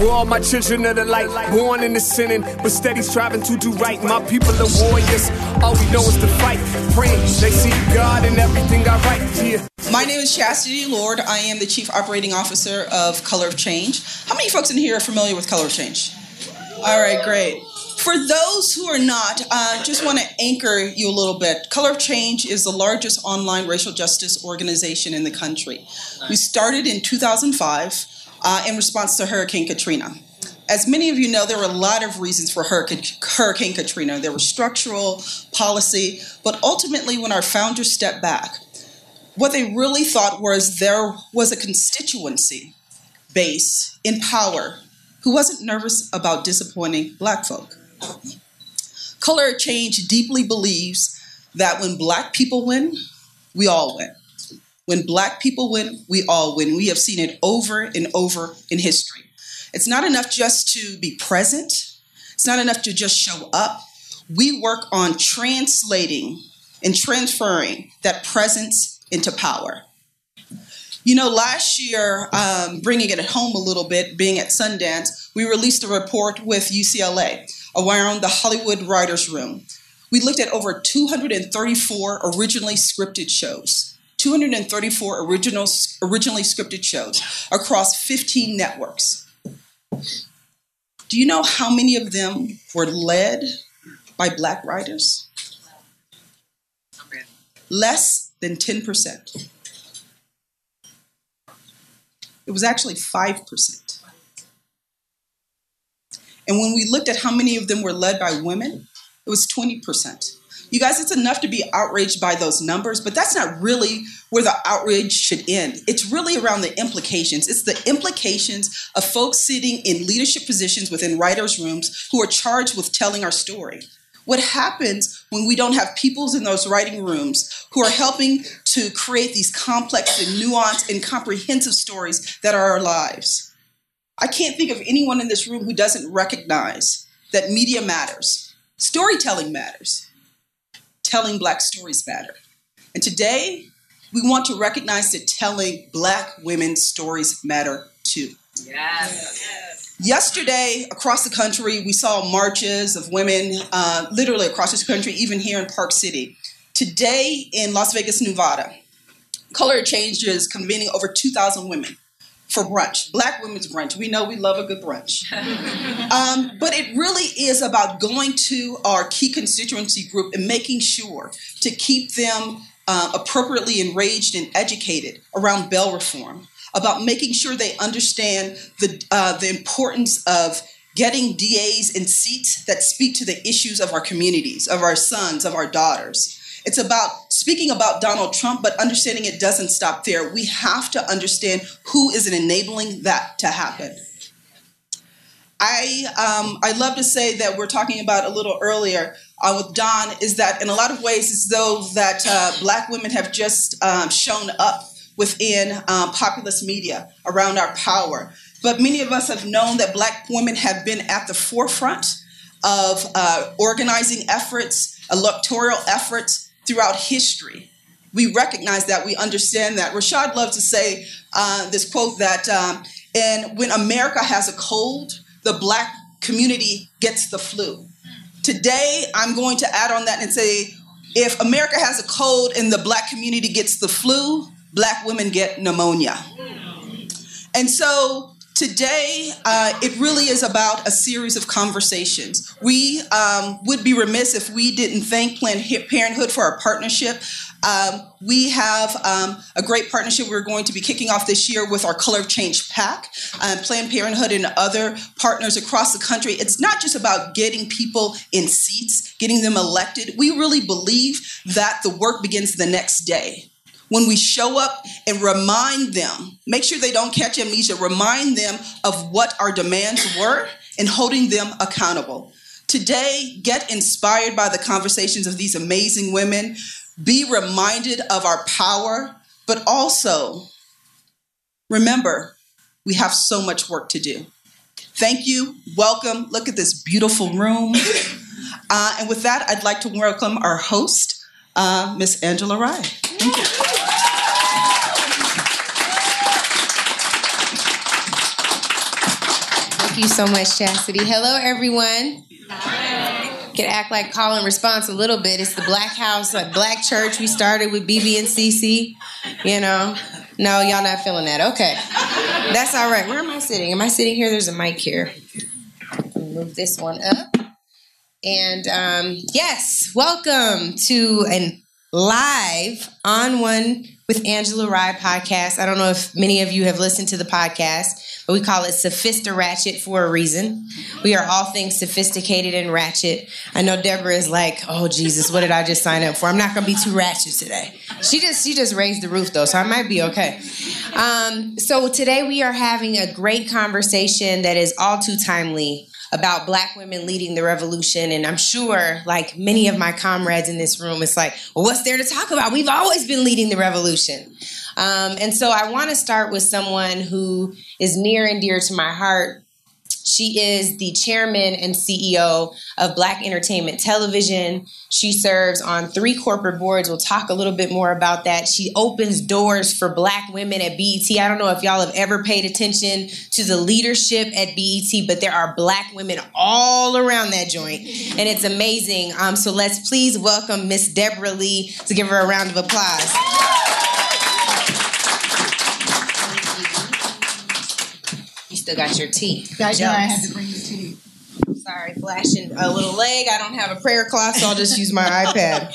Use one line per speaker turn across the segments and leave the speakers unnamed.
We're all my children of the light, born in the sinning, but steady striving to do right. My people are warriors. All we know is to fight, praying they see God in everything I write. Yeah.
My name is Chastity Lord. I am the Chief Operating Officer of Color of Change. How many folks in here are familiar with Color of Change? All right, great. For those who are not, I uh, just want to anchor you a little bit. Color of Change is the largest online racial justice organization in the country. We started in 2005 uh, in response to Hurricane Katrina. As many of you know, there were a lot of reasons for Hurricane, Hurricane Katrina. There were structural, policy, but ultimately, when our founders stepped back, what they really thought was there was a constituency base in power who wasn't nervous about disappointing black folk. Color Change deeply believes that when black people win, we all win. When black people win, we all win. We have seen it over and over in history. It's not enough just to be present, it's not enough to just show up. We work on translating and transferring that presence into power. You know, last year, um, bringing it at home a little bit, being at Sundance, we released a report with UCLA around the Hollywood Writers' Room. We looked at over 234 originally scripted shows, 234 original, originally scripted shows across 15 networks. Do you know how many of them were led by black writers? Less than 10%. It was actually 5%. And when we looked at how many of them were led by women, it was 20%. You guys, it's enough to be outraged by those numbers, but that's not really where the outrage should end. It's really around the implications. It's the implications of folks sitting in leadership positions within writers' rooms who are charged with telling our story. What happens when we don't have peoples in those writing rooms who are helping to create these complex and nuanced and comprehensive stories that are our lives? I can't think of anyone in this room who doesn't recognize that media matters, storytelling matters, telling Black stories matter. And today, we want to recognize that telling Black women's stories matter too. Yes. Yesterday, across the country, we saw marches of women, uh, literally across this country, even here in Park City. Today, in Las Vegas, Nevada, Color Change is convening over 2,000 women for brunch, Black Women's Brunch. We know we love a good brunch. um, but it really is about going to our key constituency group and making sure to keep them uh, appropriately enraged and educated around bail reform, about making sure they understand the, uh, the importance of getting DAs in seats that speak to the issues of our communities, of our sons, of our daughters. It's about speaking about Donald Trump, but understanding it doesn't stop there. We have to understand who is enabling that to happen. I um, I love to say that we're talking about a little earlier uh, with Don is that in a lot of ways it's though that uh, Black women have just um, shown up within um, populist media around our power. But many of us have known that Black women have been at the forefront of uh, organizing efforts, electoral efforts, throughout history. We recognize that, we understand that. Rashad loves to say uh, this quote that, um, and when America has a cold, the black community gets the flu. Today, I'm going to add on that and say, if America has a cold and the black community gets the flu, black women get pneumonia. And so Today, uh, it really is about a series of conversations. We um, would be remiss if we didn't thank Planned Parenthood for our partnership. Um, we have um, a great partnership we're going to be kicking off this year with our Color Change PAC, uh, Planned Parenthood, and other partners across the country. It's not just about getting people in seats, getting them elected. We really believe that the work begins the next day when we show up and remind them, make sure they don't catch amnesia, remind them of what our demands were and holding them accountable. Today, get inspired by the conversations of these amazing women. Be reminded of our power, but also remember, we have so much work to do. Thank you. Welcome. Look at this beautiful room. Uh, and with that, I'd like to welcome our host, uh, Miss Angela Rye. Thank you.
You so much, Chastity. Hello, everyone. Hi. Can act like call and response a little bit. It's the Black House, like Black Church. We started with BB and CC. You know, no, y'all not feeling that. Okay, that's all right. Where am I sitting? Am I sitting here? There's a mic here. Move this one up. And um, yes, welcome to an live on one with Angela Rye podcast. I don't know if many of you have listened to the podcast, we call it Sophista Ratchet for a reason. We are all things sophisticated and ratchet. I know Debra is like, oh Jesus, what did I just sign up for? I'm not gonna be too ratchet today. She just she just raised the roof though, so I might be okay. Um, so today we are having a great conversation that is all too timely about black women leading the revolution. And I'm sure, like many of my comrades in this room, it's like, well, what's there to talk about? We've always been leading the revolution. Um, and so I want to start with someone who is near and dear to my heart she is the chairman and CEO of Black Entertainment Television. She serves on three corporate boards. We'll talk a little bit more about that. She opens doors for black women at BET. I don't know if y'all have ever paid attention to the leadership at BET, but there are black women all around that joint, and it's amazing. Um, so let's please welcome Miss Debra Lee to give her a round of applause. Still got your tea.
I know I had to bring the tea.
Sorry, flashing a little leg. I don't have a prayer cloth, so I'll just use my iPad.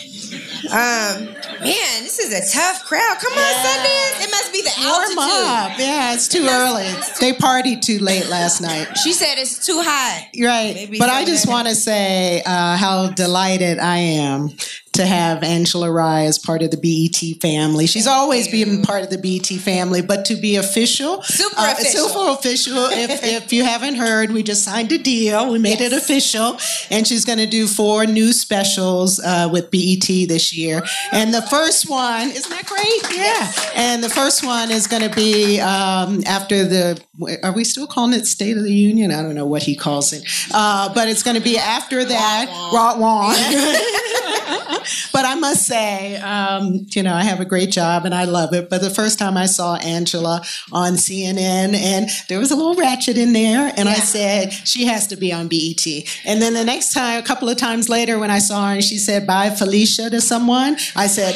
Um, man, this is a tough crowd. Come on, yeah. Sundance. It must be the altitude.
Warm up. Yeah, it's too early. They partied too late last night.
She said it's too high.
Right. Maybe but I just want to say uh, how delighted I am to have Angela Rye as part of the BET family. She's always been part of the BET family, but to be official,
super uh, official,
super official. if, if you haven't heard, we just signed a deal. We made yes. it official, and she's going to do four new specials uh, with BET this year. And the first one, isn't that great? Yeah. And the first one is going to be um, after the. Are we still calling it State of the Union? I don't know what he calls it, uh, but it's going to be after that. Rot but I must say, um, you know, I have a great job and I love it. But the first time I saw Angela on CNN, and there was a little ratchet in there, and yeah. I said she has to be on BET. And then the next time, a couple of times later, when I saw her and she said bye Felicia to someone, I said,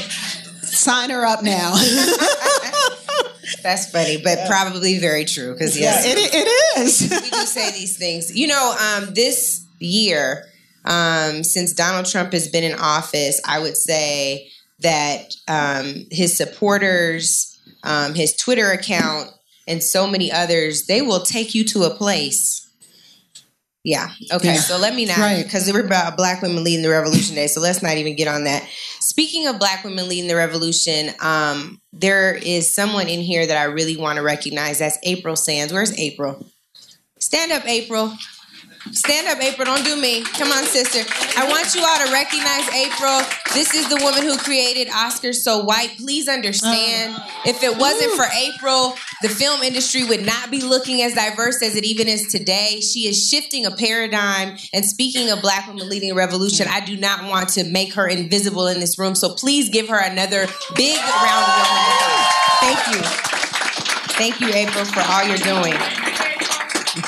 sign her up now.
That's funny, but yeah. probably very true because yes,
yeah, it, it is.
we do say these things. You know, um, this year um, since Donald Trump has been in office, I would say that um, his supporters, um, his Twitter account, and so many others, they will take you to a place. Yeah. Okay. Yeah. So let me not, because right. we're about Black women leading the revolution day. So let's not even get on that. Speaking of Black women leading the revolution, um, there is someone in here that I really want to recognize. That's April Sands. Where's April? Stand up, April. Stand up, April. Don't do me. Come on, sister. I want you all to recognize April. This is the woman who created Oscars So White. Please understand, if it wasn't for April, the film industry would not be looking as diverse as it even is today. She is shifting a paradigm. And speaking of Black women leading a revolution, I do not want to make her invisible in this room. So please give her another big round of applause. Thank you. Thank you, April, for all you're doing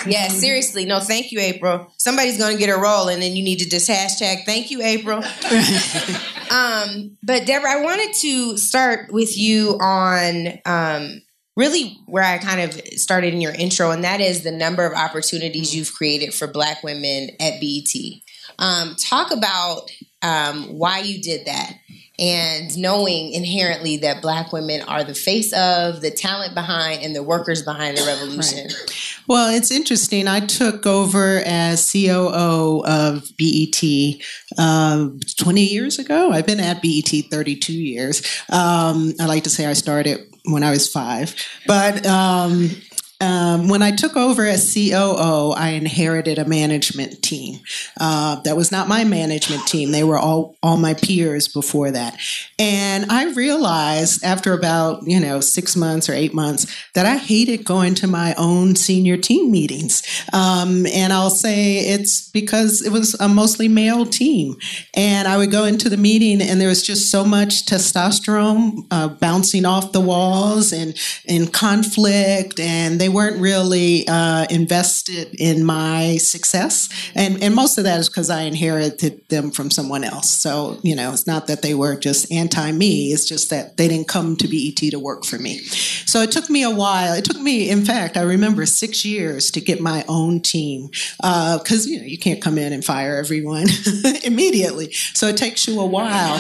yeah, seriously. No, thank you, April. Somebody's going to get a roll, and then you need to just hashtag thank you, April. um, but Debra, I wanted to start with you on um, really where I kind of started in your intro, and that is the number of opportunities you've created for Black women at BET. Um, talk about um, why you did that and knowing inherently that black women are the face of the talent behind and the workers behind the revolution right.
well it's interesting i took over as coo of bet uh, 20 years ago i've been at bet 32 years um, i like to say i started when I was five. But um, um, when I took over as COO, I inherited a management team. Uh, that was not my management team. They were all, all my peers before that. And I realized after about, you know, six months or eight months that I hated going to my own senior team meetings. Um, and I'll say it's because it was a mostly male team. And I would go into the meeting and there was just so much testosterone uh, bouncing off the walls and, and conflict. And they weren't really uh, invested in my success, and and most of that is because I inherited them from someone else. So you know, it's not that they were just anti me; it's just that they didn't come to BET to work for me. So it took me a while. It took me, in fact, I remember six years to get my own team because uh, you know you can't come in and fire everyone immediately. So it takes you a while.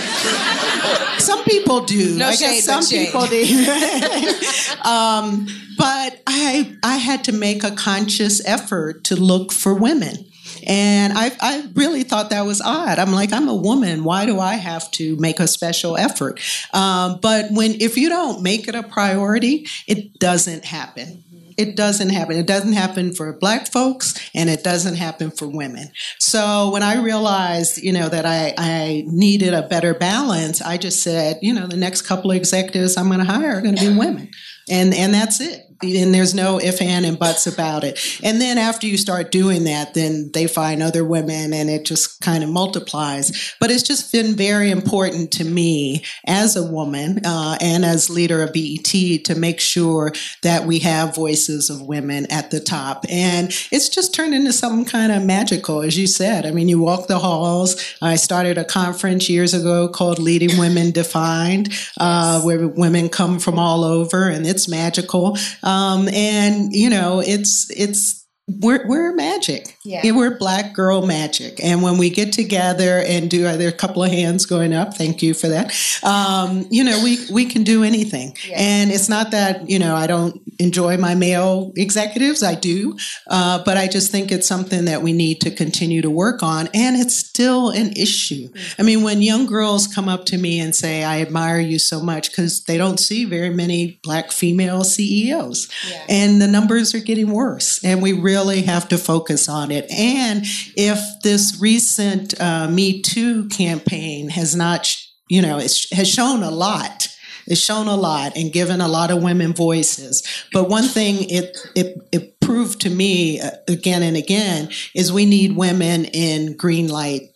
some people do.
No
I
shade,
guess some
shade.
people do. um, but I I had to make a conscious effort to look for women. And I, I really thought that was odd. I'm like, I'm a woman. Why do I have to make a special effort? Um, but when if you don't make it a priority, it doesn't happen. It doesn't happen. It doesn't happen for black folks and it doesn't happen for women. So when I realized, you know, that I, I needed a better balance, I just said, you know, the next couple of executives I'm going to hire are going to be women. And, and that's it and there's no if and and buts about it. And then after you start doing that then they find other women and it just kind of multiplies. But it's just been very important to me as a woman uh, and as leader of bet to make sure that we have voices of women at the top. And it's just turned into something kind of magical as you said. I mean you walk the halls. I started a conference years ago called leading women defined uh, where women come from all over and it's magical um, and you know, it's it's we're we're magic.
Yeah.
we're black girl magic. And when we get together and do are there a couple of hands going up? Thank you for that. Um, you know, we we can do anything.
Yeah.
And it's not that you know I don't enjoy my male executives. I do, uh, but I just think it's something that we need to continue to work on. And it's still an issue. I mean, when young girls come up to me and say, "I admire you so much," because they don't see very many black female CEOs,
Yeah.
and the numbers are getting worse. And we really have to focus on it. And if this recent uh, Me Too campaign has not, you know, has shown a lot. It's shown a lot and given a lot of women voices. But one thing it it, it proved to me uh, again and again is we need women in green light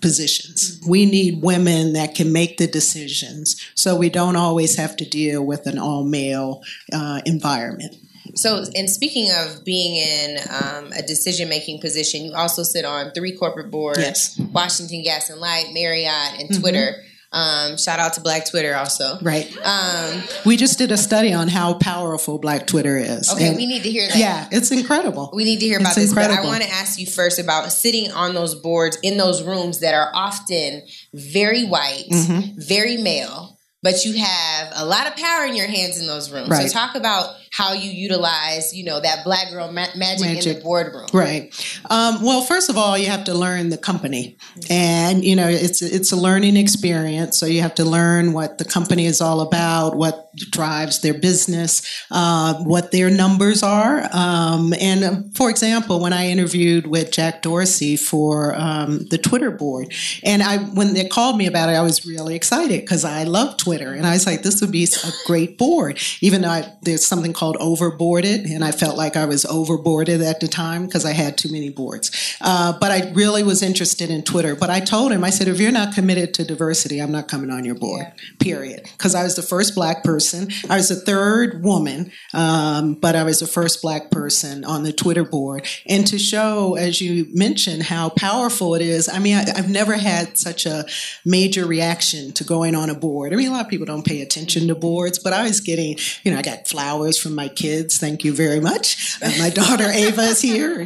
positions. We need women that can make the decisions, so we don't always have to deal with an all male uh, environment.
So, and speaking of being in um, a decision making position, you also sit on three corporate boards
Yes.
Washington Gas and Light, Marriott, and Twitter. Um, shout out to Black Twitter also.
Right.
Um,
We just did a study on how powerful Black Twitter is.
okay,
And-
we need to hear that.
Yeah, it's incredible.
We need to hear about
It's
this, but I want to ask you first about sitting on those boards in those rooms that are often very white,
Mm-hmm.
very male, but you have a lot of power in your hands in those rooms.
Right.
So talk about how you utilize, you know, that black girl ma- magic, in the boardroom.
Right. Um, well, first of all, you have to learn the company, and you know it's it's a learning experience. So you have to learn what the company is all about, what drives their business, uh, what their numbers are. Um, and um, for example, when I interviewed with Jack Dorsey for um, the Twitter board, and I when they called me about it, I was really excited because I love Twitter, and I was like, this would be a great board. Even though I, there's something called overboarded, and I felt like I was overboarded at the time because I had too many boards. Uh, but I really was interested in Twitter. But I told him, I said, if you're not committed to diversity, I'm not coming on your board. Period. Because I was the first black person. I was the third woman, um, but I was the first black person on the Twitter board. And to show, as you mentioned, how powerful it is. I mean, I, I've never had such a major reaction to going on a board. I mean, a lot of people don't pay attention to boards, but I was getting, you know, I got flowers from my kids. Thank you very much. Uh, my daughter Ava is here.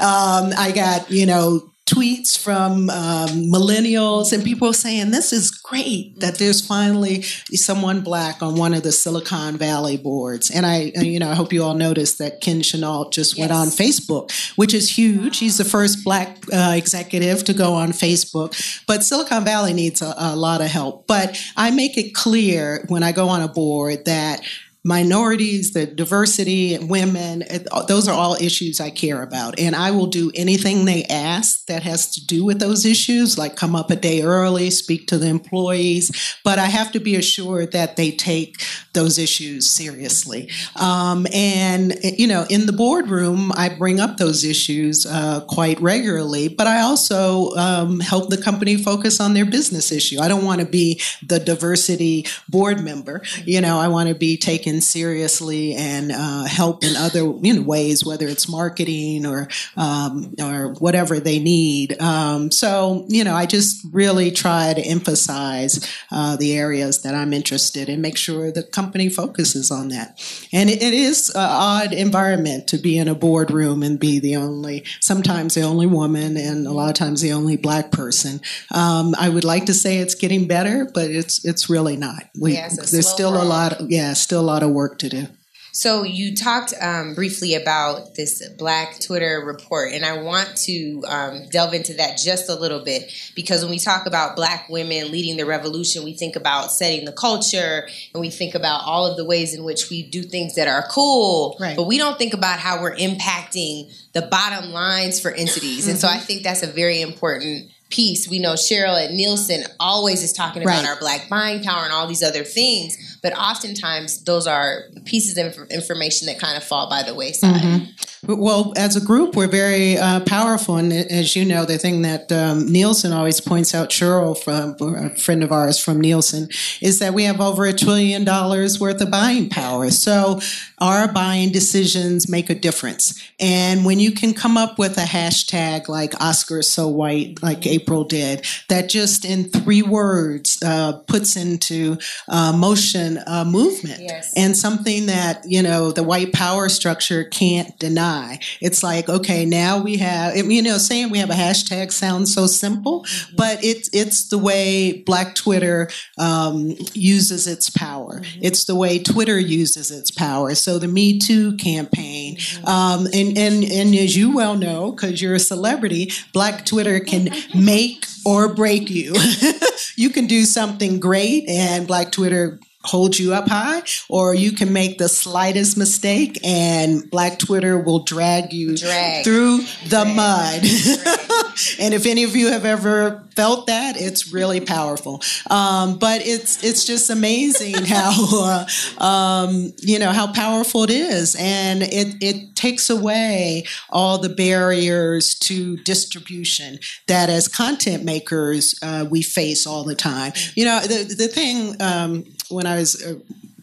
Um, I got, you know, tweets from um, millennials and people saying this is great that there's finally someone black on one of the Silicon Valley boards. And I, you know, I hope you all noticed that Ken Chenault just went on Facebook, which is huge. He's the first black uh, executive to go on Facebook. But Silicon Valley needs a, a lot of help. But I make it clear when I go on a board that minorities, the diversity, and women, those are all issues I care about. And I will do anything they ask that has to do with those issues, like come up a day early, speak to the employees. But I have to be assured that they take those issues seriously. Um, and, you know, in the boardroom, I bring up those issues uh, quite regularly, but I also um, help the company focus on their business issue. I don't want to be the diversity board member. You know, I want to be taken taken seriously and uh, help in other you know ways, whether it's marketing or um, or whatever they need. Um, so you know, I just really try to emphasize uh, the areas that I'm interested in, make sure the company focuses on that. And it, it is an odd environment to be in a boardroom and be the only, sometimes the only woman, and a lot of times the only black person. Um, I would like to say it's getting better, but it's it's really not. We,
Yeah, it's
there's still a lot. Of, yeah, still a lot of work to do.
So you talked um, briefly about this Black Twitter report, and I want to um, delve into that just a little bit because when we talk about Black women leading the revolution, we think about setting the culture, and we think about all of the ways in which we do things that are cool.
Right.
But we don't think about how we're impacting the bottom lines for entities, and so
Mm-hmm.
I think that's a very important piece. We know Cheryl at Nielsen always is talking about
Right.
our black buying power and all these other things, but oftentimes those are pieces of inf- information that kind of fall by the wayside.
Mm-hmm. Well, as a group, we're very uh, powerful, and as you know, the thing that um, Nielsen always points out, Cheryl, from a friend of ours from Nielsen, is that we have over a trillion dollars worth of buying power. So our buying decisions make a difference, and when you can come up with a hashtag like Oscar so white, like April did, that just in three words uh, puts into uh, motion a movement
Yes.
and something that you know the white power structure can't deny. It's like okay, now we have you know saying we have a hashtag sounds so simple, but it's it's the way Black Twitter um, uses its power. It's the way Twitter uses its power. So the Me Too campaign, um, and and and as you well know, because you're a celebrity, Black Twitter can make or break you. you can do something great, and Black Twitter hold you up high, or you can make the slightest mistake and Black Twitter will drag you
Drag.
through the mud. and if any of you have ever felt that, it's really powerful. Um, but it's it's just amazing how uh, um, you know how powerful it is, and it it takes away all the barriers to distribution that as content makers uh, we face all the time. You know the the thing um, when I was. Uh,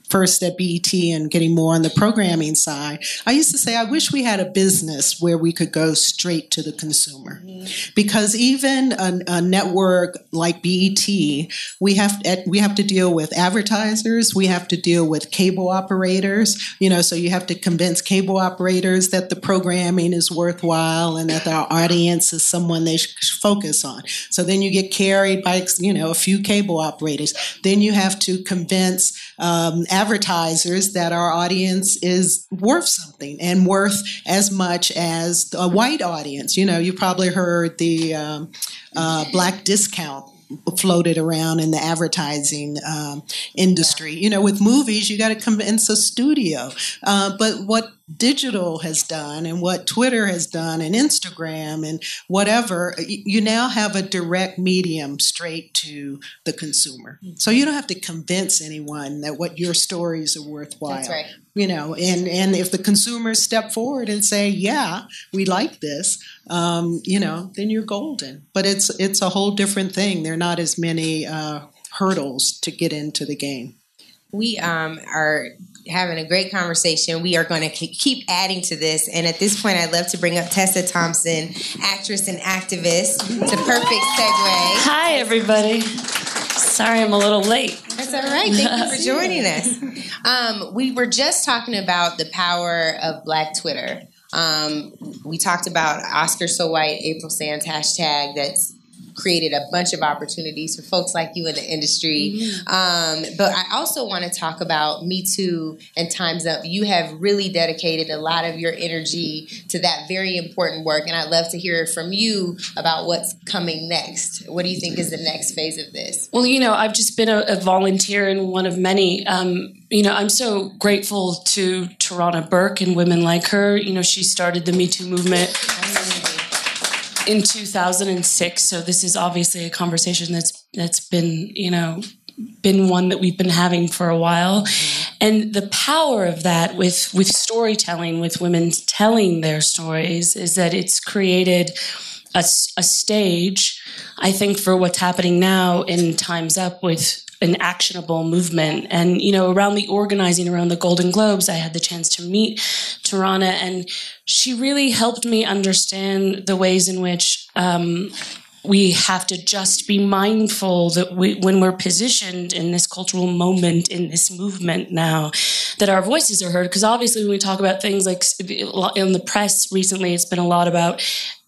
First at BET and getting more on the programming side, I used to say, I wish we had a business where we could go straight to the consumer. Mm-hmm. Because even a, a network like BET, we have we have to deal with advertisers, we have to deal with cable operators. You know, so you have to convince cable operators that the programming is worthwhile and that our audience is someone they should focus on. So then you get carried by you know a few cable operators. Then you have to convince um, advertisers that our audience is worth something and worth as much as a white audience. You know, you probably heard the um, uh, black discount floated around in the advertising um, industry. You know, with movies, you got to convince a studio. Uh, but what digital has done and what Twitter has done and Instagram and whatever, you now have a direct medium straight to the consumer. So you don't have to convince anyone that what your stories are worthwhile.
That's right.
You know, and and if the consumers step forward and say, "Yeah, we like this," um, you know, then you're golden. But it's it's a whole different thing. There are not as many uh, hurdles to get into the game.
We um, are having a great conversation. We are going to keep adding to this. And at this point, I'd love to bring up Tessa Thompson, actress and activist. It's a perfect segue.
Hi, everybody. Sorry I'm a little late.
That's all right. Thank you for joining us. Um, we were just talking about the power of Black Twitter. Um, we talked about Oscar So White, April Sands hashtag that's created a bunch of opportunities for folks like you in the industry. Um, but I also want to talk about Me Too and Time's Up. You have really dedicated a lot of your energy to that very important work, and I'd love to hear from you about what's coming next. What do you think is the next phase of this?
Well, you know, I've just been a, a volunteer and one of many. Um, you know, I'm so grateful to Tarana Burke and women like her. You know, she started the Me Too movement in 2006. So this is obviously a conversation that's that's been, you know, been one that we've been having for a while. Mm-hmm. And the power of that with with storytelling, with women telling their stories, is that it's created a stage, I think, for what's happening now in Time's Up with an actionable movement. And, you know, around the organizing around the Golden Globes, I had the chance to meet Tarana, and she really helped me understand the ways in which um, we have to just be mindful that we, when we're positioned in this cultural moment, in this movement now, that our voices are heard. Because obviously, when we talk about things like in the press recently, it's been a lot about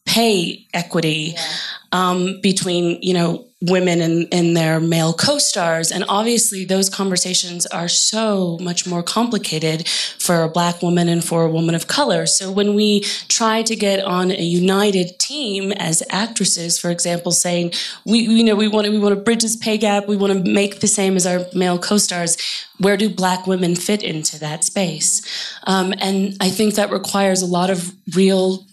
pay equity yeah. um, between, you know, women and, and their male co-stars. And obviously those conversations are so much more complicated for a black woman and for a woman of color. So when we try to get on a united team as actresses for example saying we you know we want to we want to bridge this pay gap. We want to make the same as our male co-stars where do black women fit into that space? Um, and i think that requires a lot of real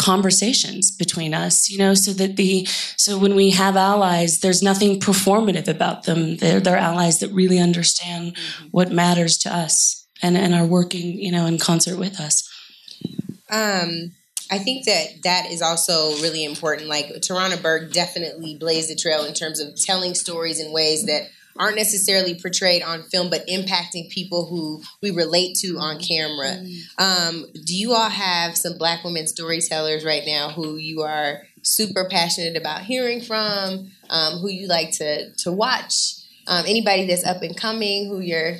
conversations between us you know so that the so when we have allies there's nothing performative about them they're they're allies that really understand mm-hmm. what matters to us and and are working you know in concert with us
um I think that that is also really important. Like Tarana Burke definitely blazed the trail in terms of telling stories in ways that aren't necessarily portrayed on film, but impacting people who we relate to on camera. Mm. Um, do you all have some Black women storytellers right now who you are super passionate about hearing from? Um, who you like to to watch? Um, anybody that's up and coming who you're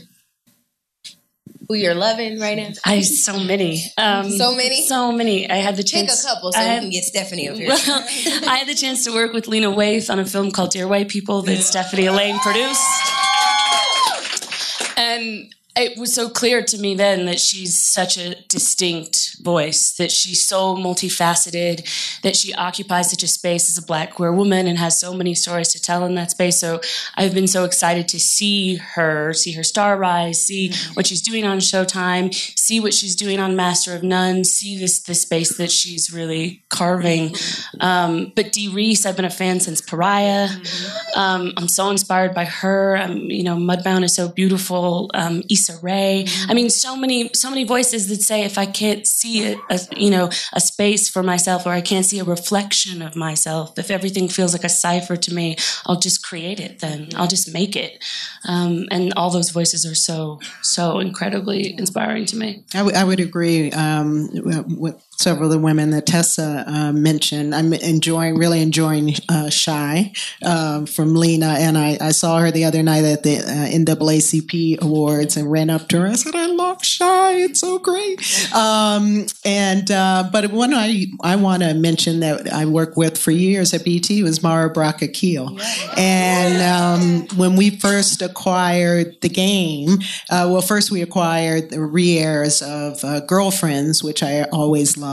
who you're loving right now?
I so many,
um, so many,
so many. I had the chance.
Pick a couple so had, we can get Stephanie over here.
Well, I had the chance to work with Lena Waithe on a film called Dear White People that yeah. Stephanie Allain produced, and it was so clear to me then that she's such a distinct voice, that she's so multifaceted, that she occupies such a space as a black queer woman and has so many stories to tell in that space. So I've been so excited to see her, see her star rise, see mm-hmm. what she's doing on Showtime, see what she's doing on Master of None, see this the space that she's really carving. Mm-hmm. Um, but Dee Rees, I've been a fan since Pariah. Mm-hmm. Um, I'm so inspired by her. Um, you know, Mudbound is so beautiful. Um, Issa Rae. I mean, so many, so many voices that say if I can't see a, a, you know, a space for myself or I can't see a reflection of myself, if everything feels like a cipher to me, I'll just create it. Then I'll just make it. Um, and all those voices are so, so incredibly inspiring to me.
I, w- I would agree um, with several of the women that Tessa uh, mentioned. I'm enjoying, really enjoying uh, Chi um, from Lena, and I, I, saw her the other night at the uh, NAACP Awards and ran up to her. I said, "I love Chi; it's so great." Um, and uh, but one I I want to mention that I worked with for years at BT was Mara Brock Akil, and um, when we first acquired the game, uh, well, first we acquired the re-airs of uh, Girlfriends, which I always love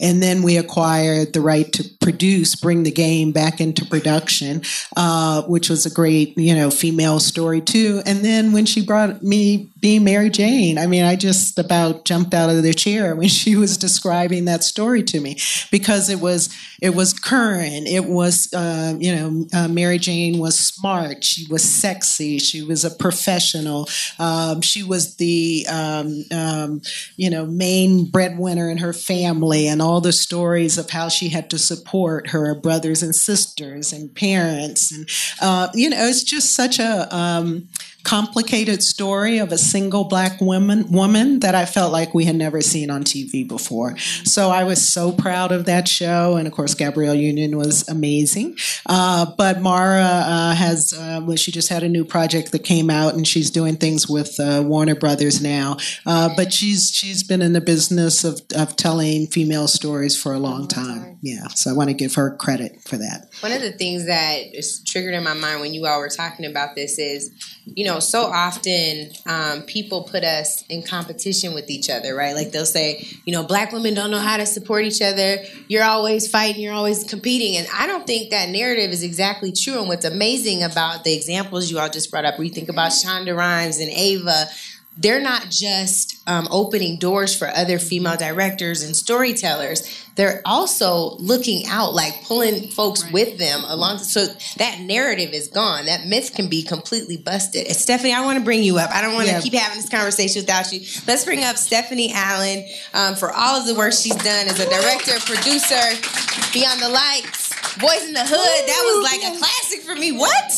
and then we acquired the right to produce, bring the game back into production, uh, which was a great, you know, female story too. And then when she brought me being Mary Jane. I mean, I just about jumped out of the chair when she was describing that story to me because it was it was current. It was uh, you know uh, Mary Jane was smart. She was sexy. She was a professional. Um, she was the um, um, you know main breadwinner in her family, and all the stories of how she had to support her brothers and sisters and parents, and uh, you know it's just such a um, complicated story of a single black woman woman that I felt like we had never seen on TV before. So I was so proud of that show, and of course Gabrielle Union was amazing. Uh, but Mara uh, has uh, well, she just had a new project that came out, and she's doing things with uh, Warner Brothers now. Uh, but she's she's been in the business of, of telling female stories for a long time. Yeah, so I want to give her credit for that.
One of the things that is triggered in my mind when you all were talking about this is, you know, so often um, people put us in competition with each other, right? Like they'll say, you know, black women don't know how to support each other. You're always fighting, you're always competing. And I don't think that narrative is exactly true. And what's amazing about the examples you all just brought up, where you think about Shonda Rhimes and Ava, they're not just um, opening doors for other female directors and storytellers. They're also looking out like pulling folks right. with them along so that narrative is gone. That myth can be completely busted. And stephanie i want to bring you up. I don't want to yeah. keep having this conversation without you. Let's bring up Stephanie Allain um, for all of the work she's done as a director producer beyond the lights Boys in the Hood, that was like a classic for me. What?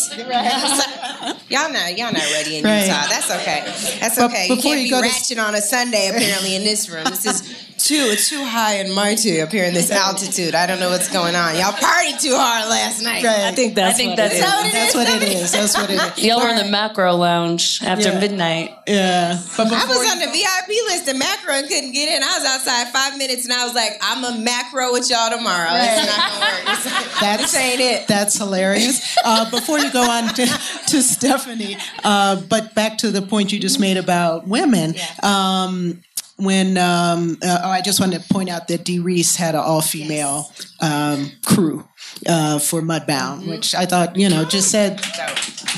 Y'all not y'all not ready in
Right.
Utah. That's okay. That's
But
okay. You can't
you
be
go to-
ratchet on a Sunday apparently in this room. This is too it's too high and mighty up here in this altitude. I don't know what's going on. Y'all partied too hard last night.
Right.
I think that's
I think
what
that's
it is.
what it
That's
is.
what it is. That's what it is.
Y'all were in the macro lounge after
Yeah.
midnight.
Yeah. But
I was on the VIP list and macro and couldn't get in. I was outside five minutes and I was like, I'm a macro with y'all tomorrow. It's not gonna work. It's like,
That's
this ain't it.
That's hilarious. Uh, before you go on to, to Stephanie, uh, but back to the point you just made about women. Um, when um, uh, oh, I just wanted to point out that Dee Rees had an all female um, crew uh, for Mudbound, which I thought you know just said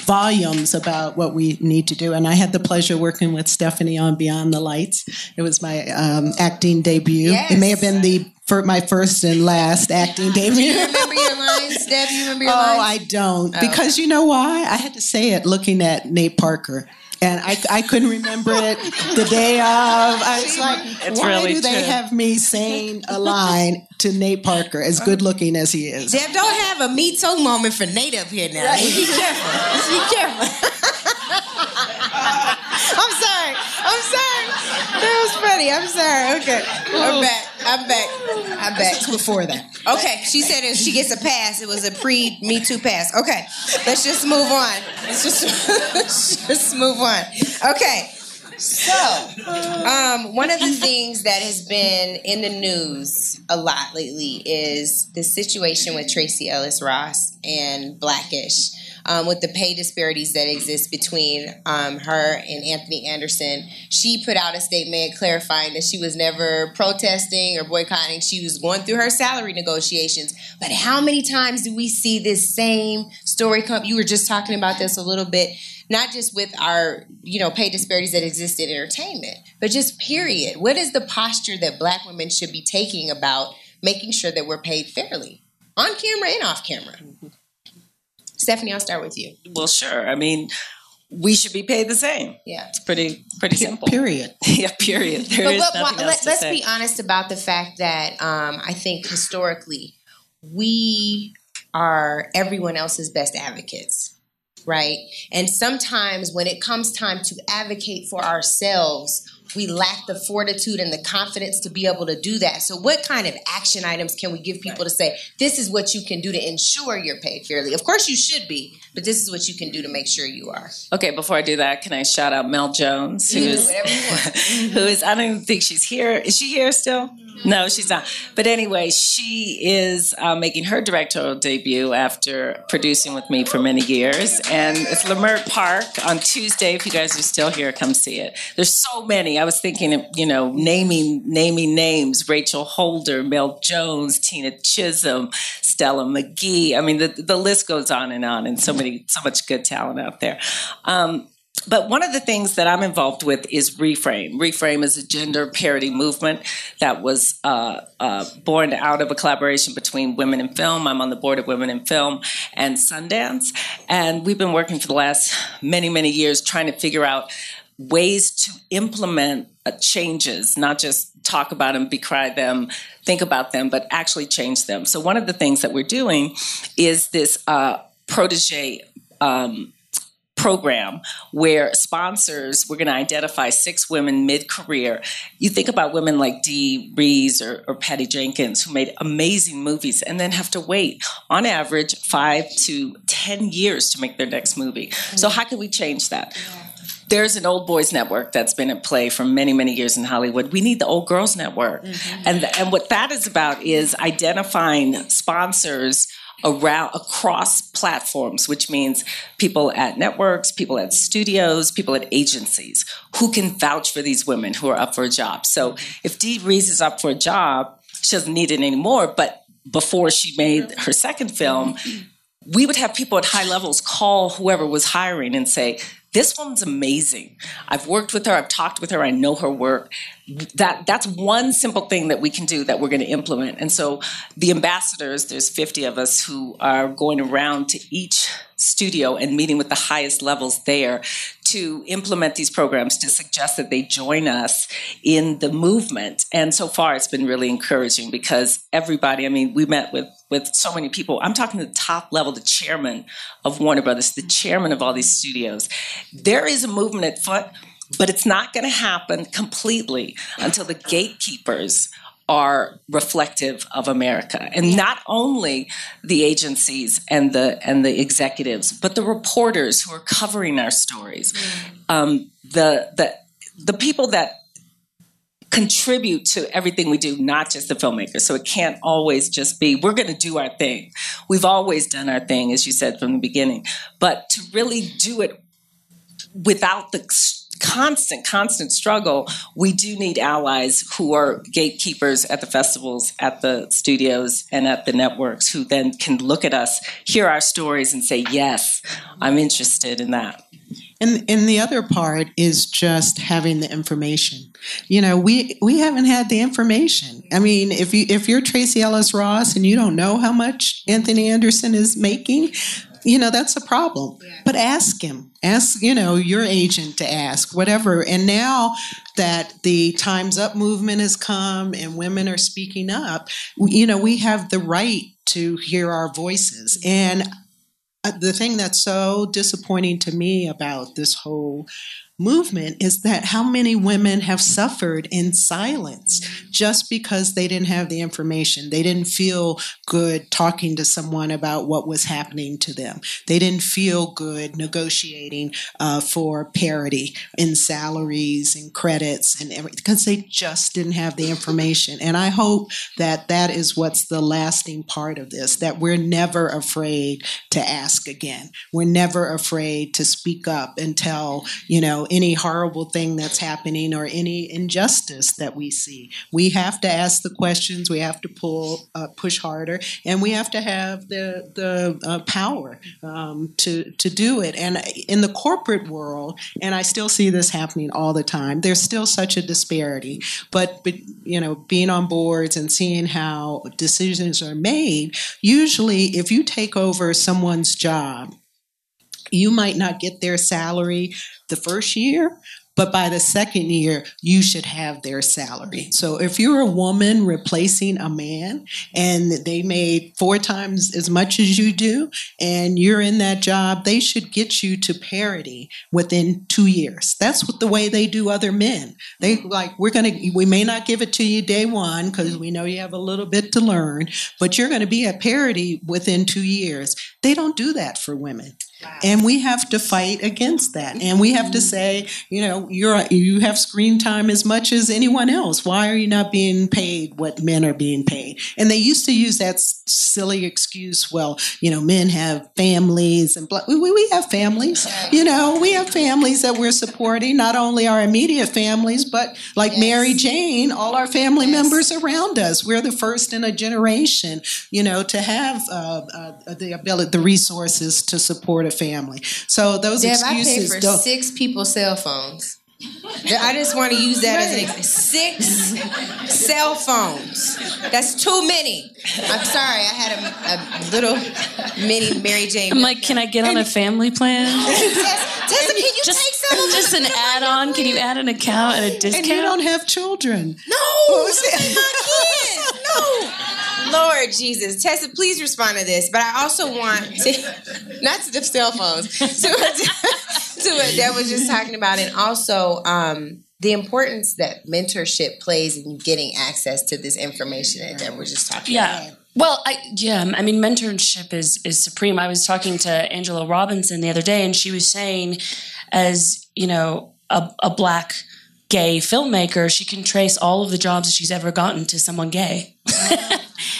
volumes about what we need to do. And I had the pleasure working with Stephanie on Beyond the Lights. It was my um, acting debut. It may have been the for my first and last acting debut.
You remember your lines, Deb? You remember your
Oh,
lines?
I don't. Because you know why? I had to say it looking at Nate Parker. And I, I couldn't remember it the day of. I was like,
It's
why
really
do they
true.
have me saying a line to Nate Parker, as good looking as he is?
Deb, don't have a me too moment for Nate up here now. Be careful. Just be careful. I'm sorry. I'm sorry. That was funny. I'm sorry. Okay. I'm back. I'm back. I'm back.
Before that.
Okay, she said if she gets a pass, it was a pre Me Too pass. Okay, let's just move on. Let's just, just move on. Okay, so um, one of the things that has been in the news a lot lately is the situation with Tracee Ellis Ross and Blackish. Um, with the pay disparities that exist between um, her and Anthony Anderson, she put out a statement clarifying that she was never protesting or boycotting. She was going through her salary negotiations. But how many times do we see this same story come? You were just talking about this a little bit, not just with our you know pay disparities that exist in entertainment, but just period. What is the posture that Black women should be taking about making sure that we're paid fairly on camera and off camera? Stephanie, I'll start with you.
Well, sure. I mean, we should be paid the same.
Yeah.
It's pretty pretty simple.
Period.
yeah, period. There
But,
is
but
nothing
why-
else
let,
to
us
say.
be honest about the fact that um, I think historically we are everyone else's best advocates, right? And sometimes when it comes time to advocate for ourselves, we lack the fortitude and the confidence to be able to do that. So, what kind of action items can we give people to say, this is what you can do to ensure you're paid fairly? Of course, you should be, but this is what you can do to make sure you are.
Okay, before I do that, can I shout out Mel Jones, who
You can do
is
whatever you want.
who is I don't even think she's here. Is she here still? No, she's not. But anyway, she is uh, making her directorial debut after producing with me for many years, and it's Leimert Park on Tuesday. If you guys are still here, come see it. There's so many. I was thinking of you know naming naming names: Rachel Holder, Mel Jones, Tina Chisholm, Stella McGee. I mean, the the list goes on and on, and so many so much good talent out there. Um, but one of the things that I'm involved with is Reframe. Reframe is a gender parity movement that was uh, uh, born out of a collaboration between Women in Film. I'm on the board of Women in Film and Sundance. And we've been working for the last many, many years trying to figure out ways to implement uh, changes, not just talk about them, decry them, think about them, but actually change them. So one of the things that we're doing is this uh, protege. Um, program where sponsors we're going to identify six women mid-career. You think about women like dee rees or, or patty jenkins who made amazing movies and then have to wait on average five to ten years to make their next movie. So how can we change that? There's an old boys network that's been at play for many many years in hollywood. We need the old girls network. Mm-hmm. And and what that is about is identifying sponsors around across platforms which means people at networks people at studios people at agencies who can vouch for these women who are up for a job. So if Dee Rees is up for a job she doesn't need it anymore. But before she made her second film we would have people at high levels call whoever was hiring and say this woman's amazing. I've worked with her i've talked with her i know her work. That that's one simple thing that we can do that we're going to implement. And so the ambassadors there's 50 of us who are going around to each studio and meeting with the highest levels there to implement these programs to suggest that they join us in the movement. And so far, it's been really encouraging because everybody, I mean, we met with with so many people. I'm talking to the top level, the chairman of Warner Brothers, the chairman of all these studios. There is a movement at foot, but it's not going to happen completely until the gatekeepers are reflective of America, and not only the agencies and the and the executives, but the reporters who are covering our stories, um, the the the people that contribute to everything we do, not just the filmmakers. So it can't always just be, we're going to do our thing. We've always done our thing, as you said from the beginning. But to really do it without the constant, constant struggle, we do need allies who are gatekeepers at the festivals, at the studios, and at the networks who then can look at us, hear our stories, and say, Yes, I'm interested in that.
And and the other part is just having the information. You know, we we haven't had the information. I mean, if you if you're Tracee Ellis Ross and you don't know how much Anthony Anderson is making, you know that's a problem. Yeah. but ask him. Ask you know your agent to ask whatever. And now that the times up movement has come and women are speaking up you know we have the right to hear our voices. And uh, the thing that's so disappointing to me about this whole movement is that how many women have suffered in silence just because they didn't have the information. They didn't feel good talking to someone about what was happening to them. They didn't feel good negotiating uh, for parity in salaries and credits and everything because they just didn't have the information. And I hope that that is what's the lasting part of this that we're never afraid to ask again. We're never afraid to speak up and tell, you know, any horrible thing that's happening or any injustice that we see. We have to ask the questions. We have to pull, uh, push harder, and we have to have the the uh, power um, to to do it. And in the corporate world, and I still see this happening all the time. There's still such a disparity, but but you know, being on boards and seeing how decisions are made. Usually, if you take over someone's job you might not get their salary the first year, but by the second year, you should have their salary. So if you're a woman replacing a man and they made four times as much as you do, and you're in that job, they should get you to parity within two years. That's what the way they do other men. They like, we're going to, we may not give it to you day one because we know you have a little bit to learn, but you're going to be at parity within two years. They don't do that for women. And we have to fight against that. And we have to say, you know, you're you have screen time as much as anyone else. Why are you not being paid what men are being paid? And they used to use that silly excuse, well, you know, men have families and blah. We, we have families. You know, we have families that we're supporting, not only our immediate families, but like yes. Mary Jane, all our family yes. members around us. We're the first in a generation, you know, to have uh, uh, the ability, the resources to support a family. So those
Deb,
excuses
I paid for
don't.
Six people's cell phones. I just want to use that as an example. Six cell phones. That's too many. I'm sorry, I had a, a little mini Mary Jane.
I'm like, can I get on a family plan?
Tessa, can you just, take some
Just an add-on. Can you add an account at a discount?
And you don't have children.
No, not kids. No. Lord Jesus. Tessa, please respond to this. But I also want to, not to the cell phones, to, to, to what Deb was just talking about, and also um, the importance that mentorship plays in getting access to this information that Deb was just talking
yeah.
about.
Well, I, yeah, I mean, mentorship is is supreme. I was talking to Angela Robinson the other day, and she was saying, as you know, a, a black gay filmmaker, she can trace all of the jobs that she's ever gotten to someone gay.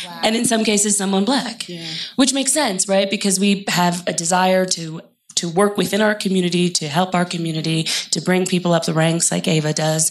Wow. and in some cases someone black yeah. which makes sense right because we have a desire to to work within our community to help our community to bring people up the ranks like ava does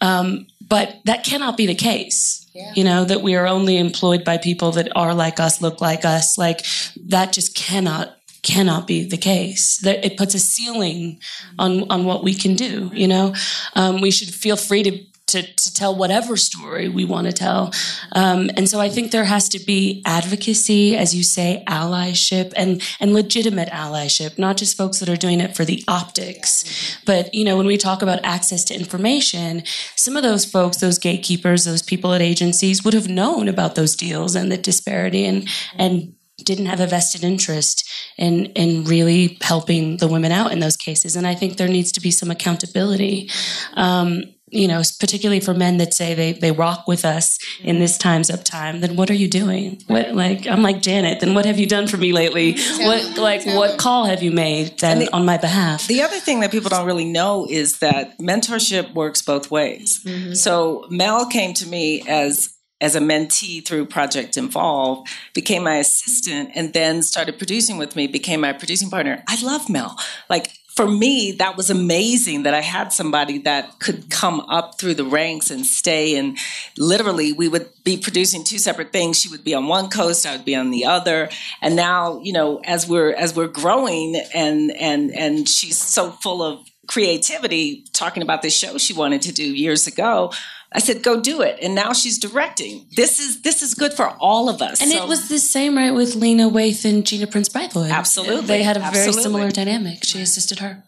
um, but that cannot be the case yeah. you know that we are only employed by people that are like us look like us like that just cannot cannot be the case. That it puts a ceiling on on what we can do. You know, um, we should feel free to to, to tell whatever story we want to tell. Um, and so I think there has to be advocacy, as you say, allyship and, and legitimate allyship, not just folks that are doing it for the optics. But, you know, when we talk about access to information, some of those folks, those gatekeepers, those people at agencies would have known about those deals and the disparity and, and didn't have a vested interest in in really helping the women out in those cases. And I think there needs to be some accountability. Um, you know, particularly for men that say they, they rock with us in this time's up time, then what are you doing? What like I'm like Janet, then what have you done for me lately? What like what call have you made then the, on my behalf?
The other thing that people don't really know is that mentorship works both ways. Mm-hmm. So Mel came to me as as a mentee through Project Involve, became my assistant, and then started producing with me, became my producing partner. I love Mel. Like for me, that was amazing that I had somebody that could come up through the ranks and stay. And literally, we would be producing two separate things. She would be on one coast, I would be on the other. And now, you know, as we're as we're growing, and and and she's so full of creativity, talking about this show she wanted to do years ago. I said, "Go do it," and now she's directing. This is this is good for all of us.
And so, it was the same, right, with Lena Waithe and Gina Prince Bythewood.
Absolutely,
they had a
Absolutely.
very similar dynamic. She assisted her.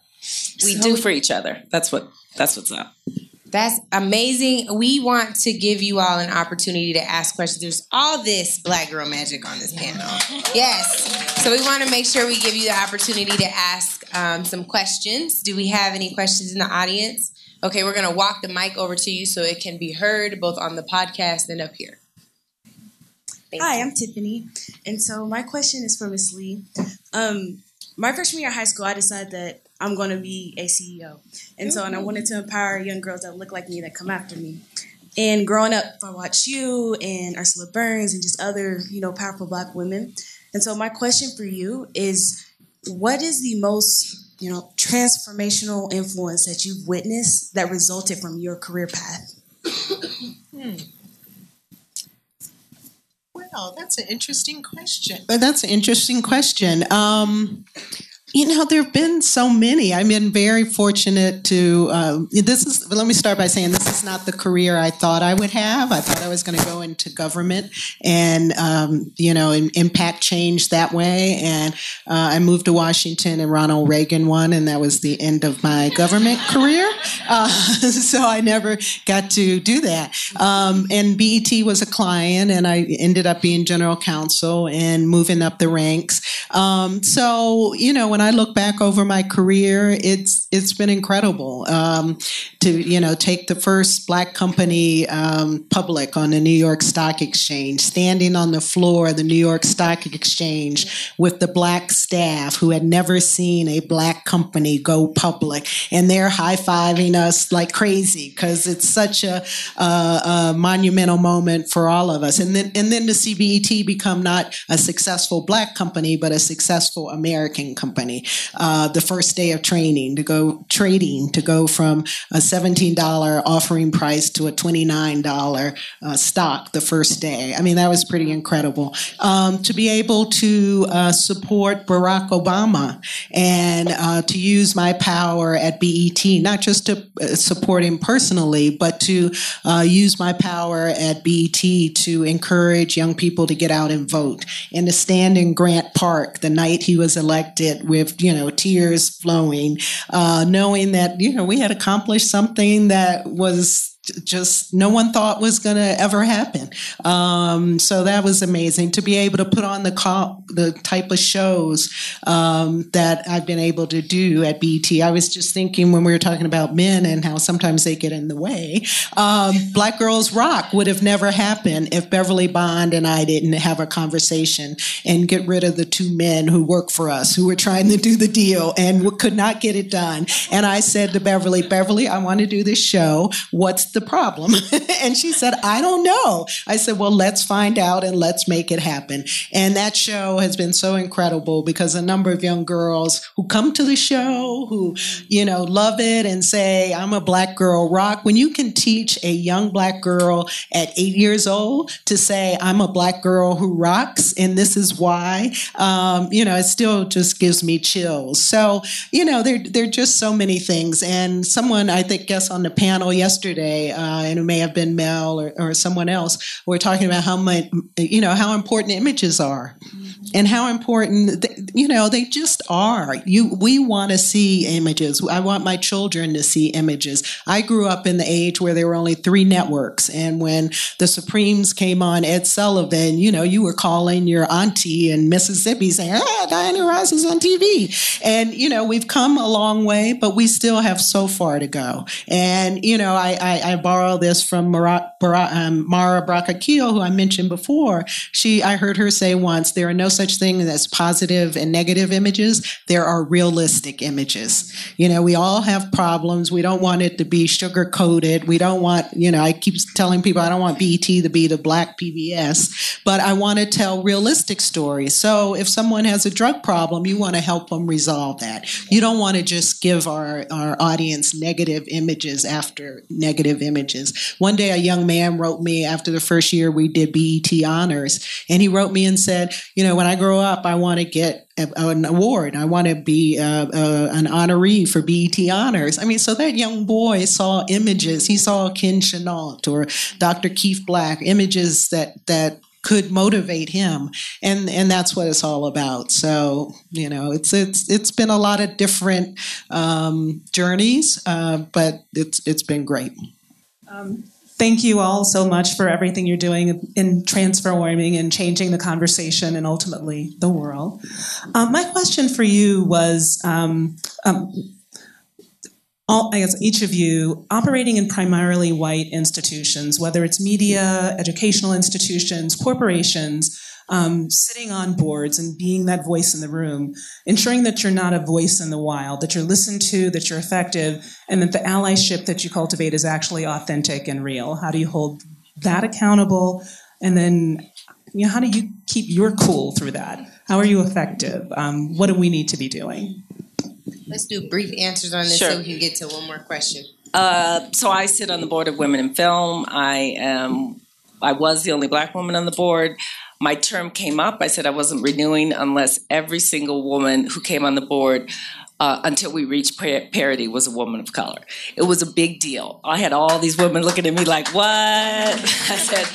We so, do for each other. That's what that's what's up.
That's amazing. We want to give you all an opportunity to ask questions. There's all this black girl magic on this panel. Yes. So we want to make sure we give you the opportunity to ask um, some questions. Do we have any questions in the audience? Okay, we're going to walk the mic over to you so it can be heard both on the podcast and up here.
Thank Hi, you. I'm Tiffany. And so my question is for Ms. Lee. Um, my freshman year of high school, I decided that I'm going to be a CEO. And so, and I wanted to empower young girls that look like me that come after me. And growing up, I watched you and Ursula Burns and just other, you know, powerful black women. And so my question for you is what is the most you know, transformational influence that you've witnessed that resulted from your career path? hmm.
Well, that's an interesting question. That's an interesting question. Um, you know, there have been so many. I've been very fortunate to. Um, this is. Let me start by saying this is not the career I thought I would have. I thought I was going to go into government and um, you know impact change that way. And uh, I moved to Washington, and Ronald Reagan won, and that was the end of my government career. Uh, so I never got to do that. Um, and BET was a client, and I ended up being general counsel and moving up the ranks. Um, so you know when I I look back over my career, it's it's been incredible um, to you know take the first black company um, public on the New York Stock Exchange, standing on the floor of the New York Stock Exchange with the black staff who had never seen a black company go public, and they're high fiving us like crazy because it's such a, a, a monumental moment for all of us. And then and then to see BET become not a successful black company but a successful American company uh, the first day of training to go trading to go from a $17 offering price to a $29 uh, stock the first day. I mean, that was pretty incredible. Um, to be able to uh, support Barack Obama and uh, to use my power at BET, not just to uh, support him personally, but to uh, use my power at BET to encourage young people to get out and vote and to stand in Grant Park the night he was elected with with you know tears flowing, uh, knowing that you know we had accomplished something that was just no one thought was going to ever happen. Um, so that was amazing to be able to put on the co- the type of shows um, that I've been able to do at BET. I was just thinking when we were talking about men and how sometimes they get in the way. Um, Black Girls Rock would have never happened if Beverly Bond and I didn't have a conversation and get rid of the two men who work for us who were trying to do the deal and could not get it done. And I said to Beverly, Beverly, I want to do this show. What's the problem? and she said, I don't know. I said, Well, let's find out and let's make it happen. And that show has been so incredible because a number of young girls who come to the show, who, you know, love it and say, I'm a black girl rock. When you can teach a young black girl at eight years old to say, I'm a black girl who rocks and this is why, um, you know, it still just gives me chills. So, you know, there, there are just so many things. And someone, I think, guess on the panel yesterday, today, uh, and it may have been Mel or, or someone else. We're talking about how much, you know, how important images are, and how important, they, you know, they just are. You, we want to see images. I want my children to see images. I grew up in the age where there were only three networks, and when the Supremes came on, Ed Sullivan, you know, you were calling your auntie in Mississippi saying, "Ah, Diana Ross is on TV," and you know, we've come a long way, but we still have so far to go. And you know, I I, I borrow this from Mara, um, Mara who I mentioned before. She, I heard her say once, there are no such thing as positive and negative images. There are realistic images. You know, we all have problems. We don't want it to be sugar coated. We don't want, you know, I keep telling people I don't want BET to be the black PBS, but I want to tell realistic stories. So if someone has a drug problem, you want to help them resolve that. You don't want to just give our, our audience negative images after negative images. One day, a young man wrote me after the first year we did BET honors, and he wrote me and said, You know, when I grow up, I want to get an award. I want to be uh, uh, an honoree for BET honors. I mean, so that young boy saw images. He saw Ken Chenault or Dr. Keith Black, images that that could motivate him and and that's what it's all about so you know it's it's it's been a lot of different um, journeys uh, but it's it's been great
um, thank you all so much for everything you're doing in transforming and changing the conversation and ultimately the world. Um, my question for you was um, um, all, I guess each of you operating in primarily white institutions, whether it's media, educational institutions, corporations, um, sitting on boards and being that voice in the room, ensuring that you're not a voice in the wild, that you're listened to, that you're effective, and that the allyship that you cultivate is actually authentic and real. How do you hold that accountable? And then, you know, how do you keep your cool through that? How are you effective? Um, what do we need to be doing?
Let's do brief answers on this
Sure.
so we can get to one more question.
Uh, so I sit on the board of Women in Film. I am. I was the only black woman on the board. My term came up. I said I wasn't renewing unless every single woman who came on the board. Uh, until we reached par- parity was a woman of color. It was a big deal. I had all these women looking at me like, "What?" I said,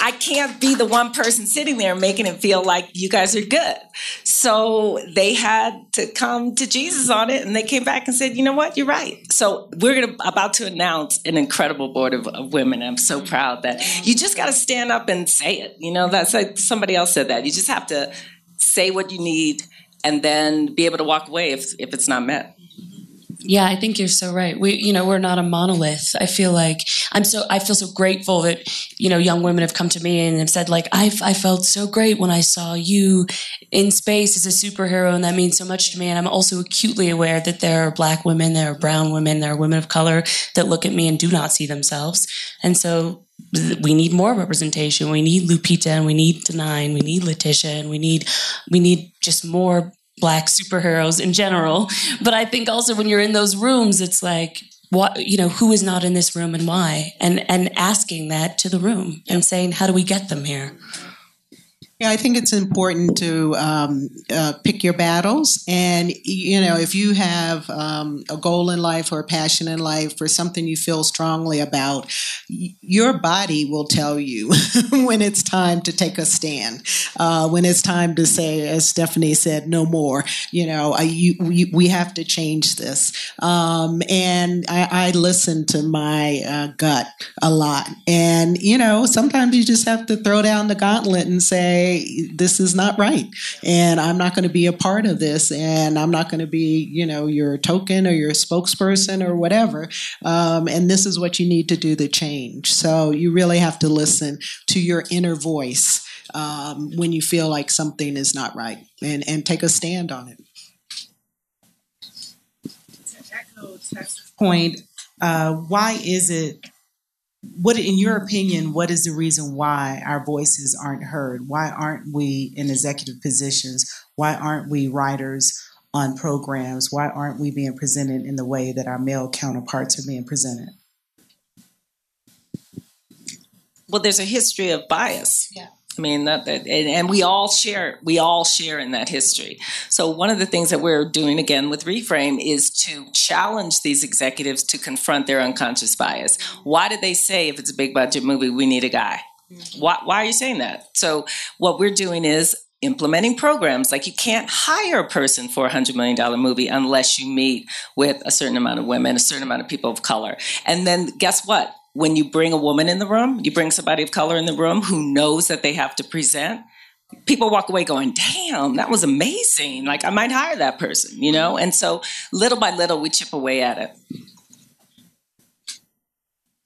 "I can't be the one person sitting there making it feel like you guys are good." So they had to come to Jesus on it, and they came back and said, "You know what? You're right." So we're gonna about to announce an incredible board of, of women. I'm so proud that you just got to stand up and say it. You know, that's like somebody else said that. You just have to say what you need, and then be able to walk away if if it's not met.
Yeah, I think you're so right. We, you know, we're not a monolith. I feel like I'm so, I feel so grateful that, you know, young women have come to me and have said like, I, I felt so great when I saw you in space as a superhero. And that means so much to me. And I'm also acutely aware that there are black women, there are brown women, there are women of color that look at me and do not see themselves. And so we need more representation. We need Lupita and we need Danai. We need Letitia and we need, we need just more black superheroes in general. But I think also when you're in those rooms, it's like, what you know, who is not in this room and why? And and asking that to the room and saying, how do we get them here?
Yeah, I think it's important to um, uh, pick your battles. And, you know, if you have um, a goal in life or a passion in life or something you feel strongly about, your body will tell you when it's time to take a stand, uh, when it's time to say, as Stephanie said, no more. You know, I, you, we, we have to change this. Um, and I, I listen to my uh, gut a lot. And, you know, sometimes you just have to throw down the gauntlet and say, this is not right. And I'm not going to be a part of this. And I'm not going to be, you know, your token or your spokesperson or whatever. Um, and this is what you need to do to change. So you really have to listen to your inner voice um, when you feel like something is not right and, and take a stand on it.
point, uh, why is it? What, in your opinion, what is the reason why our voices aren't heard? Why aren't we in executive positions? Why aren't we writers on programs? Why aren't we being presented in the way that our male counterparts are being presented?
Well, there's a history of bias.
Yeah.
I mean that, that and, and, we all share we all share in that history. So one of the things that we're doing again with Reframe is to challenge these executives to confront their unconscious bias. Why did they say if it's a big budget movie we need a guy? Mm-hmm. Why, why are you saying that? So what we're doing is implementing programs like you can't hire a person for a hundred million dollar movie unless you meet with a certain amount of women, a certain amount of people of color. And then guess what? When you bring a woman in the room, you bring somebody of color in the room who knows that they have to present, people walk away going, damn, that was amazing. Like, I might hire that person, you know? And so little by little, we chip away at it.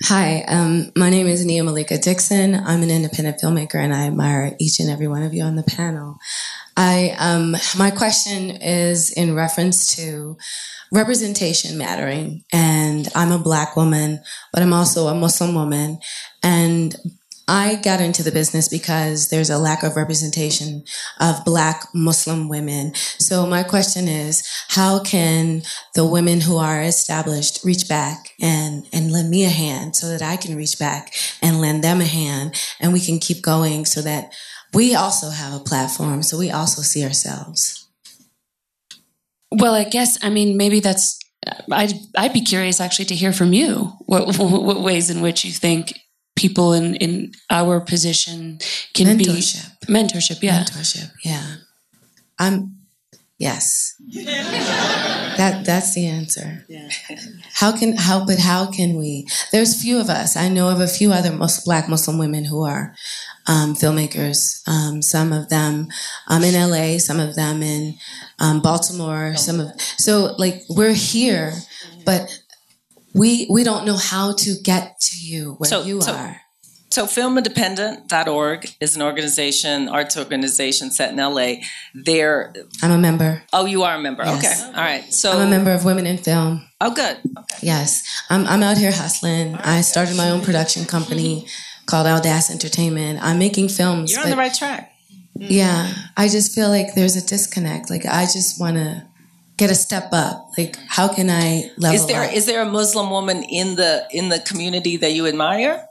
Hi, um, my name is Nia Malika Dixon. I'm an independent filmmaker and I admire each and every one of you on the panel. I, um, my question is in reference to representation mattering. And I'm a black woman, but I'm also a Muslim woman. And I got into the business because there's a lack of representation of black Muslim women. So my question is, how can the women who are established reach back and, and lend me a hand so that I can reach back and lend them a hand and we can keep going so that we also have a platform so we also see ourselves?
Well, I guess I mean maybe that's I'd I'd be curious actually to hear from you what what ways in which you think people in in our position can
mentorship.
be mentorship. Yeah,
mentorship. Yeah, I'm. Yes, that that's the answer. Yeah. How can how but how can we? There's few of us. I know of a few other Muslim, Black Muslim women who are um, filmmakers. Um, some of them um, in LA, some of them in um, Baltimore. Some of so like we're here, but we we don't know how to get to you where so, you so, are.
So filmindependent.org is an organization, arts organization set in LA. They're
I'm a member.
Oh, you are a member. Yes. Okay. All right. So
I'm a member of Women in Film.
Oh, good.
Okay. Yes. I'm I'm out here hustling. Right. I started my own production company called Audace Entertainment. I'm making films.
You're on the right track.
Yeah, I just feel like there's a disconnect. Like I just want to get a step up. Like how can I level
Is there
up?
is there a Muslim woman in the in the community that you admire?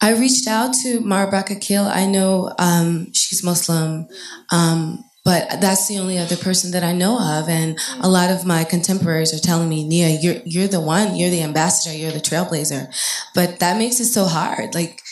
I reached out to Mara Brock Akil. I know um, she's Muslim, um, but that's the only other person that I know of. And a lot of my contemporaries are telling me, Nia, you're you're the one, you're the ambassador, you're the trailblazer. But that makes it so hard. Like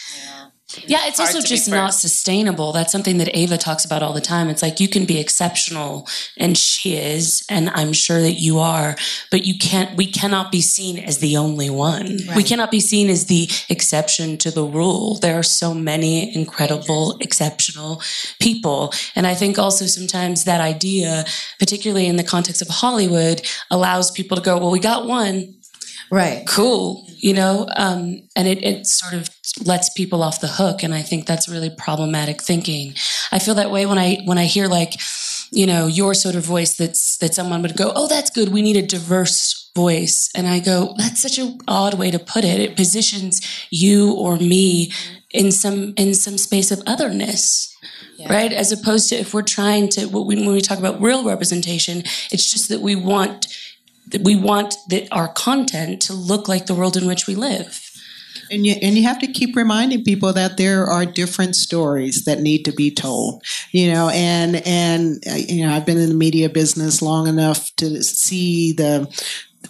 yeah, it's also just not sustainable. That's something that Ava talks about all the time. It's like you can be exceptional, and she is, and I'm sure that you are, but you can't. We cannot be seen as the only one. Right. We cannot be seen as the exception to the rule. There are so many incredible, exceptional people, and I think also sometimes that idea, particularly in the context of Hollywood, allows people to go, "Well, we got one."
Right.
Cool. You know, um, and it, it sort of lets people off the hook. And I think that's really problematic thinking. I feel that way when I, when I hear like, you know, your sort of voice that's, that someone would go, Oh, that's good. We need a diverse voice. And I go, that's such an odd way to put it. It positions you or me in some, in some space of otherness. Yeah. Right. As opposed to if we're trying to, when we talk about real representation, it's just that we want, we want the, our content to look like the world in which we live.
And you, and you have to keep reminding people that there are different stories that need to be told, you know, and, and, uh, you know, I've been in the media business long enough to see the,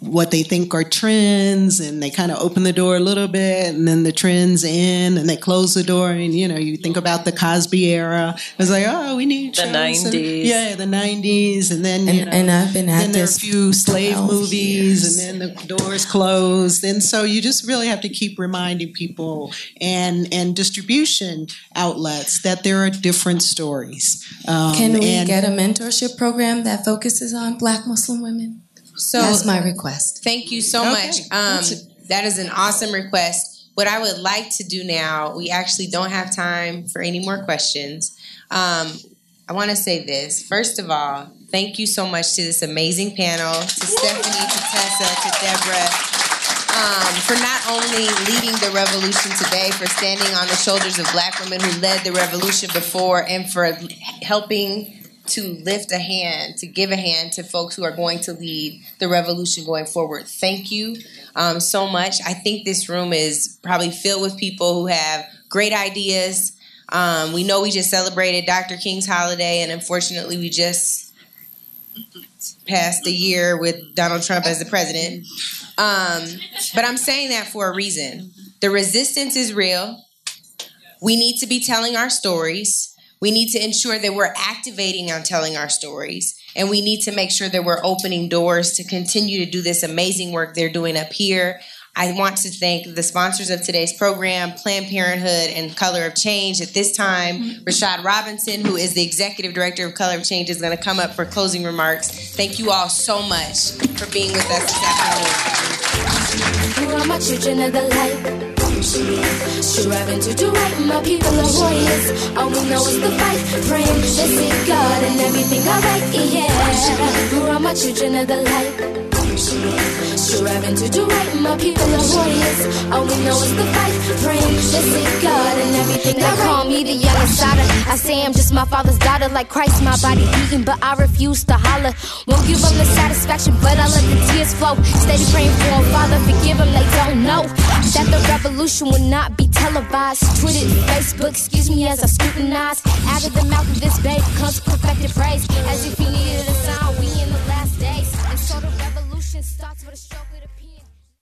what they think are trends and they kind of open the door a little bit and then the trends in and they close the door and you know you think about the Cosby era. It's like oh we need
the 90s and,
yeah the 90s and then
and,
you know,
and I've been at
then there are a few slave movies years. and then the doors closed and so you just really have to keep reminding people and and distribution outlets that there are different stories.
Um, can we and, get a mentorship program that focuses on black Muslim women
so
that's my request.
Thank you so okay. much. Um, that is an awesome request. What I would like to do now, we actually don't have time for any more questions. Um, I want to say this. First of all, thank you so much to this amazing panel, to Stephanie, to Tessa, to Deborah. Um, for not only leading the revolution today, for standing on the shoulders of black women who led the revolution before, and for helping to lift a hand, to give a hand to folks who are going to lead the revolution going forward. Thank you um, so much. I think this room is probably filled with people who have great ideas, Um, we know we just celebrated Dr. King's holiday, and unfortunately, we just passed a year with Donald Trump as the president. Um, but I'm saying that for a reason. The resistance is real. We need to be telling our stories. We need to ensure that we're activating on telling our stories. And we need to make sure that we're opening doors to continue to do this amazing work they're doing up here. I want to thank the sponsors of today's program, Planned Parenthood and Color of Change. At this time, Rashad Robinson, who is the Executive Director of Color of Change, is going to come up for closing remarks. Thank you all so much for being with us this afternoon.
Striving to do right, my people are warriors. All we know is the fight, praying, blessing God and everything alright, yeah. Are my children of the light. Striving to do right, my people are warriors. All we know is the fight, praying, blessing God and everything
They call me the young insider. I say I'm just my father's daughter, like Christ, my body beating, but I refuse to holler. Won't give them the satisfaction, but I let the tears flow. Steady praying for a Father, forgive them, they don't know that the revolution will not be televised. Twitter, Facebook, excuse me as I scrutinize. Out of the mouth of this babe comes perfected praise, as if he needed a sound. We starts with a stroke.